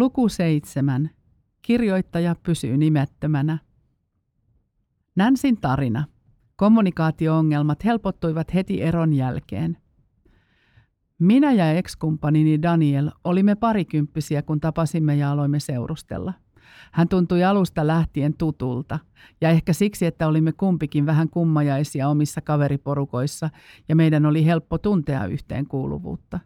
Luku 7. Kirjoittaja pysyy nimettömänä. Nänsin tarina. Kommunikaatio-ongelmat helpottuivat heti eron jälkeen. Minä ja ekskumppanini Daniel olimme parikymppisiä, kun tapasimme ja aloimme seurustella. Hän tuntui alusta lähtien tutulta, ja ehkä siksi, että olimme kumpikin vähän kummajaisia omissa kaveriporukoissa, ja meidän oli helppo tuntea yhteenkuuluvuutta.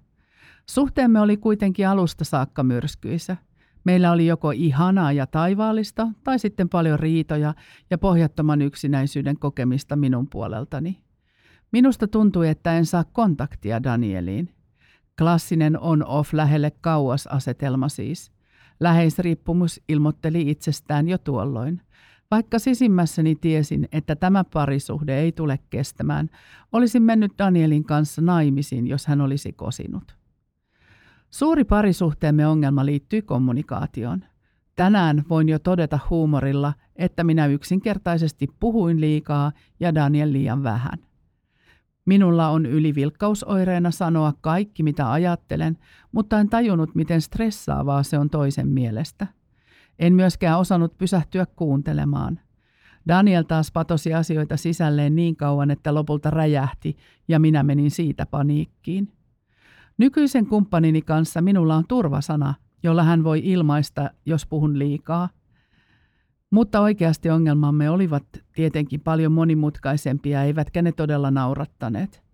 Suhteemme oli kuitenkin alusta saakka myrskyisä. Meillä oli joko ihanaa ja taivaallista, tai sitten paljon riitoja ja pohjattoman yksinäisyyden kokemista minun puoleltani. Minusta tuntui, että en saa kontaktia Danieliin. Klassinen on-off lähelle kauas asetelma siis. Läheisriippumus ilmoitteli itsestään jo tuolloin. Vaikka sisimmässäni tiesin, että tämä parisuhde ei tule kestämään, olisin mennyt Danielin kanssa naimisiin, jos hän olisi kosinut. Suuri parisuhteemme ongelma liittyy kommunikaatioon. Tänään voin jo todeta huumorilla, että minä yksinkertaisesti puhuin liikaa ja Daniel liian vähän. Minulla on ylivilkkausoireena sanoa kaikki, mitä ajattelen, mutta en tajunnut, miten stressaavaa se on toisen mielestä. En myöskään osannut pysähtyä kuuntelemaan. Daniel taas patosi asioita sisälleen niin kauan, että lopulta räjähti ja minä menin siitä paniikkiin. Nykyisen kumppanini kanssa minulla on turvasana, jolla hän voi ilmaista, jos puhun liikaa. Mutta oikeasti ongelmamme olivat tietenkin paljon monimutkaisempia, eivätkä ne todella naurattaneet.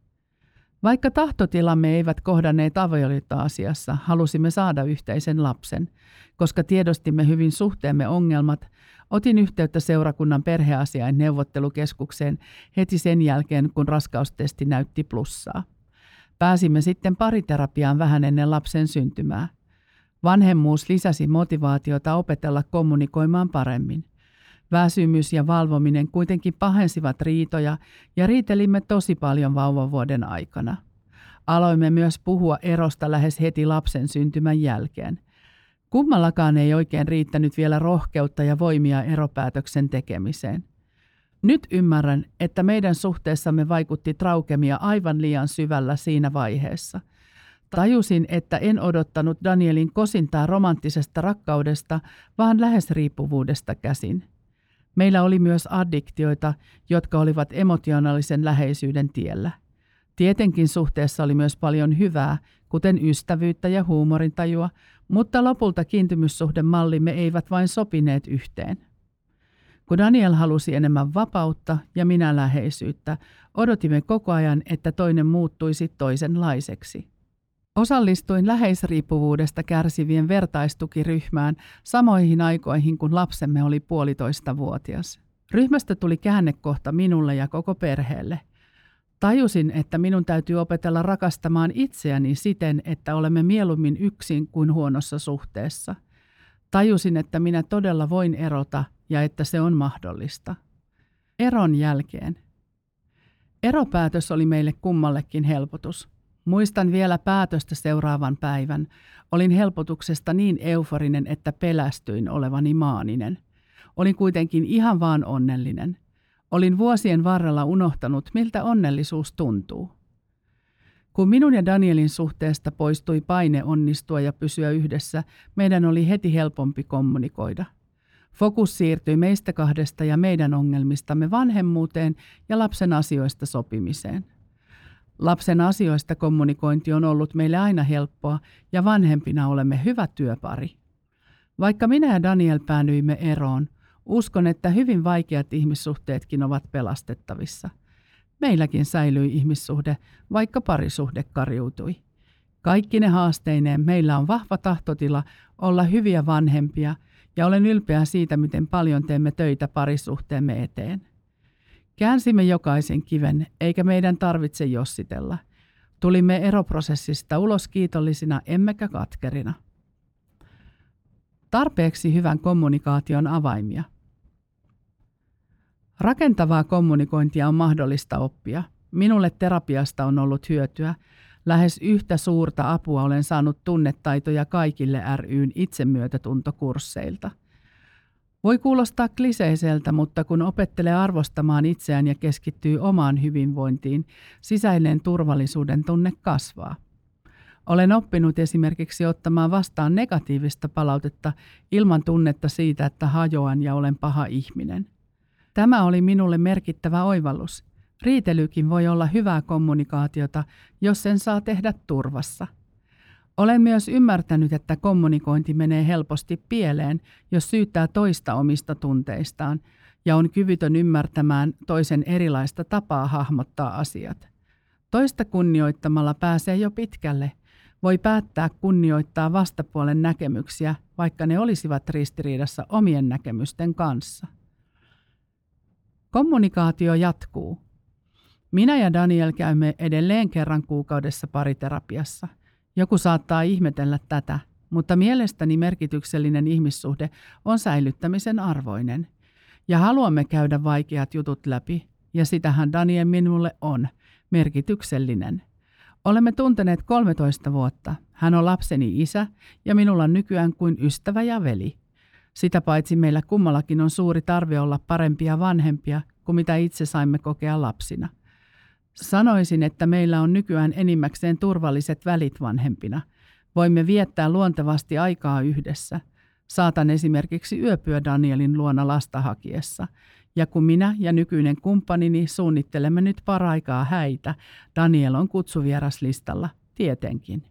Vaikka tahtotilamme eivät kohdanneet avioliittoasiassa, halusimme saada yhteisen lapsen. Koska tiedostimme hyvin suhteemme ongelmat, otin yhteyttä seurakunnan perheasiain neuvottelukeskukseen heti sen jälkeen, kun raskaustesti näytti plussaa. Pääsimme sitten pariterapiaan vähän ennen lapsen syntymää. Vanhemmuus lisäsi motivaatiota opetella kommunikoimaan paremmin. Väsymys ja valvominen kuitenkin pahensivat riitoja ja riitelimme tosi paljon vauvavuoden aikana. Aloimme myös puhua erosta lähes heti lapsen syntymän jälkeen. Kummallakaan ei oikein riittänyt vielä rohkeutta ja voimia eropäätöksen tekemiseen. Nyt ymmärrän, että meidän suhteessamme vaikutti traukemia aivan liian syvällä siinä vaiheessa. Tajusin, että en odottanut Danielin kosintaa romanttisesta rakkaudesta, vaan lähes riippuvuudesta käsin. Meillä oli myös addiktioita, jotka olivat emotionaalisen läheisyyden tiellä. Tietenkin suhteessa oli myös paljon hyvää, kuten ystävyyttä ja huumorintajua, mutta lopulta kiintymyssuhdemallimme eivät vain sopineet yhteen. Kun Daniel halusi enemmän vapautta ja minä läheisyyttä, odotimme koko ajan, että toinen muuttuisi toisenlaiseksi. Osallistuin läheisriippuvuudesta kärsivien vertaistukiryhmään samoihin aikoihin, kun lapsemme oli puolitoista vuotias. Ryhmästä tuli käännekohta minulle ja koko perheelle. Tajusin, että minun täytyy opetella rakastamaan itseäni siten, että olemme mieluummin yksin kuin huonossa suhteessa. Tajusin, että minä todella voin erota ja että se on mahdollista. Eron jälkeen. Eropäätös oli meille kummallekin helpotus. Muistan vielä päätöstä seuraavan päivän. Olin helpotuksesta niin euforinen, että pelästyin olevani maaninen. Olin kuitenkin ihan vaan onnellinen. Olin vuosien varrella unohtanut, miltä onnellisuus tuntuu. Kun minun ja Danielin suhteesta poistui paine onnistua ja pysyä yhdessä, meidän oli heti helpompi kommunikoida – Fokus siirtyi meistä kahdesta ja meidän ongelmistamme vanhemmuuteen ja lapsen asioista sopimiseen. Lapsen asioista kommunikointi on ollut meille aina helppoa ja vanhempina olemme hyvä työpari. Vaikka minä ja Daniel päännyimme eroon, uskon, että hyvin vaikeat ihmissuhteetkin ovat pelastettavissa. Meilläkin säilyi ihmissuhde, vaikka parisuhde karjuutui. Kaikki ne haasteineen meillä on vahva tahtotila olla hyviä vanhempia – ja olen ylpeä siitä, miten paljon teemme töitä parisuhteemme eteen. Käänsimme jokaisen kiven, eikä meidän tarvitse jossitella. Tulimme eroprosessista ulos kiitollisina, emmekä katkerina. Tarpeeksi hyvän kommunikaation avaimia. Rakentavaa kommunikointia on mahdollista oppia. Minulle terapiasta on ollut hyötyä – Lähes yhtä suurta apua olen saanut tunnetaitoja kaikille ryn itsemyötätuntokursseilta. Voi kuulostaa kliseiseltä, mutta kun opettelee arvostamaan itseään ja keskittyy omaan hyvinvointiin, sisäinen turvallisuuden tunne kasvaa. Olen oppinut esimerkiksi ottamaan vastaan negatiivista palautetta ilman tunnetta siitä, että hajoan ja olen paha ihminen. Tämä oli minulle merkittävä oivallus. Riitelykin voi olla hyvää kommunikaatiota, jos sen saa tehdä turvassa. Olen myös ymmärtänyt, että kommunikointi menee helposti pieleen, jos syyttää toista omista tunteistaan ja on kyvytön ymmärtämään toisen erilaista tapaa hahmottaa asiat. Toista kunnioittamalla pääsee jo pitkälle. Voi päättää kunnioittaa vastapuolen näkemyksiä, vaikka ne olisivat ristiriidassa omien näkemysten kanssa. Kommunikaatio jatkuu. Minä ja Daniel käymme edelleen kerran kuukaudessa pariterapiassa. Joku saattaa ihmetellä tätä, mutta mielestäni merkityksellinen ihmissuhde on säilyttämisen arvoinen. Ja haluamme käydä vaikeat jutut läpi, ja sitähän Daniel minulle on, merkityksellinen. Olemme tunteneet 13 vuotta. Hän on lapseni isä ja minulla on nykyään kuin ystävä ja veli. Sitä paitsi meillä kummallakin on suuri tarve olla parempia vanhempia kuin mitä itse saimme kokea lapsina. Sanoisin, että meillä on nykyään enimmäkseen turvalliset välit vanhempina. Voimme viettää luontevasti aikaa yhdessä. Saatan esimerkiksi yöpyä Danielin luona lasta hakiessa. Ja kun minä ja nykyinen kumppanini suunnittelemme nyt paraikaa häitä, Daniel on kutsuvieras listalla, tietenkin.